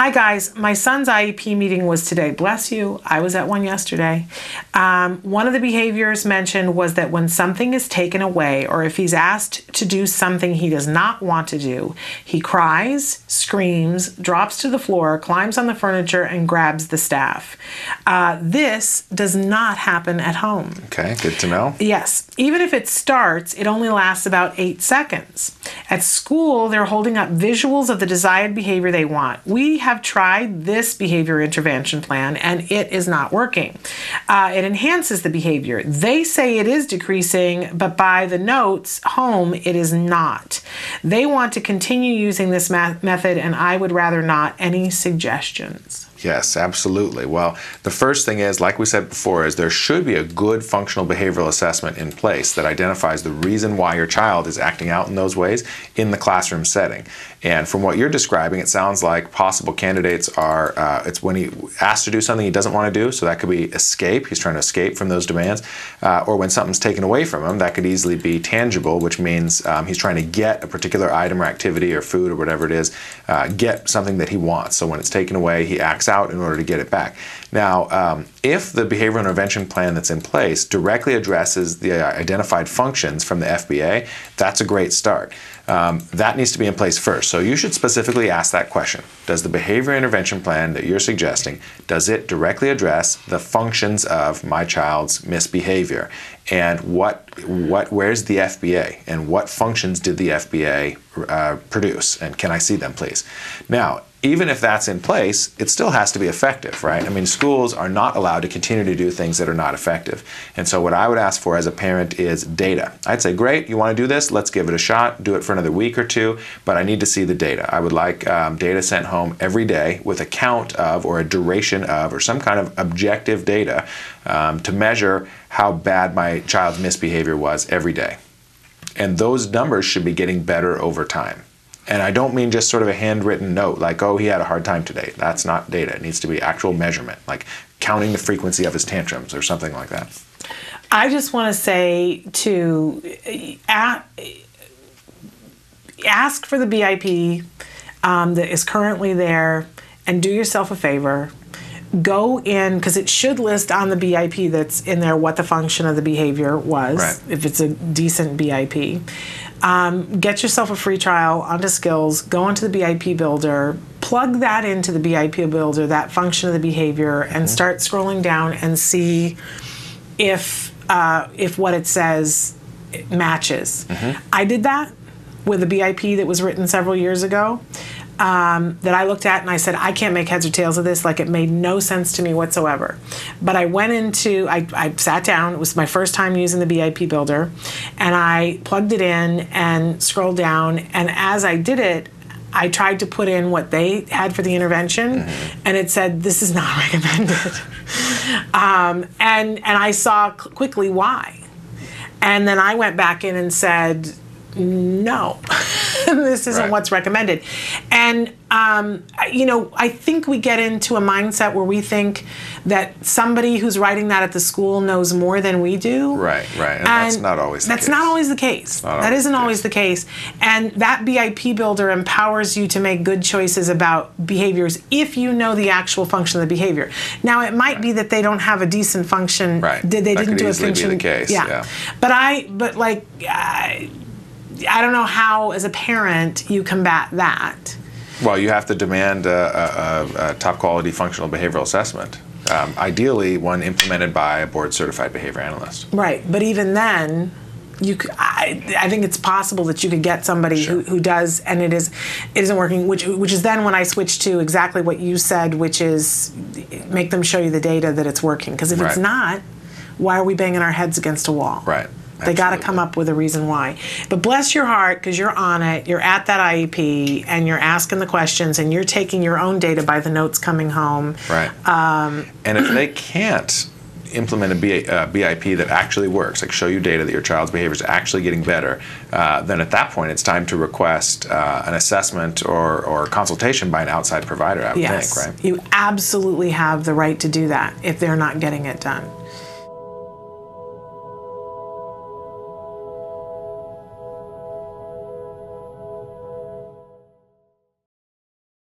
Hi, guys. My son's IEP meeting was today. Bless you. I was at one yesterday. Um, one of the behaviors mentioned was that when something is taken away or if he's asked to do something he does not want to do, he cries, screams, drops to the floor, climbs on the furniture, and grabs the staff. Uh, this does not happen at home. Okay, good to know. Yes. Even if it starts, it only lasts about eight seconds. At school, they're holding up visuals of the desired behavior they want. We have tried this behavior intervention plan and it is not working. Uh, it enhances the behavior. They say it is decreasing, but by the notes home, it is not. They want to continue using this method, and I would rather not. Any suggestions? Yes, absolutely. Well, the first thing is, like we said before, is there should be a good functional behavioral assessment in place that identifies the reason why your child is acting out in those ways in the classroom setting. And from what you're describing, it sounds like possible candidates are uh, it's when he asked to do something he doesn't want to do, so that could be escape. He's trying to escape from those demands, uh, or when something's taken away from him, that could easily be tangible, which means um, he's trying to get a particular item or activity or food or whatever it is, uh, get something that he wants. So when it's taken away, he acts out in order to get it back. Now, um, if the behavioral intervention plan that's in place directly addresses the identified functions from the FBA, that's a great start. Um, that needs to be in place first. So you should specifically ask that question. Does the behavior intervention plan that you're suggesting, does it directly address the functions of my child's misbehavior? And what, what, where's the FBA? And what functions did the FBA uh, produce? And can I see them, please? Now, even if that's in place, it still has to be effective, right? I mean, schools are not allowed to continue to do things that are not effective. And so, what I would ask for as a parent is data. I'd say, great, you want to do this? Let's give it a shot, do it for another week or two, but I need to see the data. I would like um, data sent home every day with a count of, or a duration of, or some kind of objective data um, to measure how bad my child's misbehavior was every day. And those numbers should be getting better over time. And I don't mean just sort of a handwritten note like, oh, he had a hard time today. That's not data. It needs to be actual measurement, like counting the frequency of his tantrums or something like that. I just want to say to ask for the BIP um, that is currently there and do yourself a favor. Go in because it should list on the BIP that's in there what the function of the behavior was, Right. if it's a decent BIP. Um, get yourself a free trial onto skills, go into the BIP builder, plug that into the BIP builder, that function of the behavior, and start scrolling down and see if uh, if what it says matches. I did that with a BIP that was written several years ago. Um, that I looked at and I said, I can't make heads or tails of this. Like it made no sense to me whatsoever. But I went into, I, I sat down. It was my first time using the BIP builder, and I plugged it in and scrolled down. And as I did it, I tried to put in what they had for the intervention, and it said this is not recommended. um, and and I saw cl- quickly why, and then I went back in and said, no, this isn't Right. what's recommended. And um, you know, I think we get into a mindset where we think that somebody who's writing that at the school knows more than we do. Right, right. And that's not always the case. That's case. not always the case. That isn't the always the case. And that BIP builder empowers you to make good choices about behaviors if you know the actual function of the behavior. Now, it might be that they don't have a decent function. Right. Did they That didn't do a easily be function? the case, yeah. But I, but like, I, I don't know how as a parent you combat that. Well, you have to demand a, a, a, top quality functional behavioral assessment. Um, ideally, one implemented by a board certified behavior analyst. Right, but even then, you c I I think it's possible that you could get somebody who, who does, and it is it isn't working. Which which is then when I switch to exactly what you said, which is make them show you the data that it's working. Because if it's not, why are we banging our heads against a wall? Right. They got to come up with a reason why. But bless your heart because you're on it. You're at that IEP and you're asking the questions and you're taking your own data by the notes coming home. Right. Um, and if they can't implement a B- uh, BIP that actually works, like show you data that your child's behavior is actually getting better, uh, then at that point it's time to request uh, an assessment or, or consultation by an outside provider, I would Yes, think, right? you absolutely have the right to do that if they're not getting it done.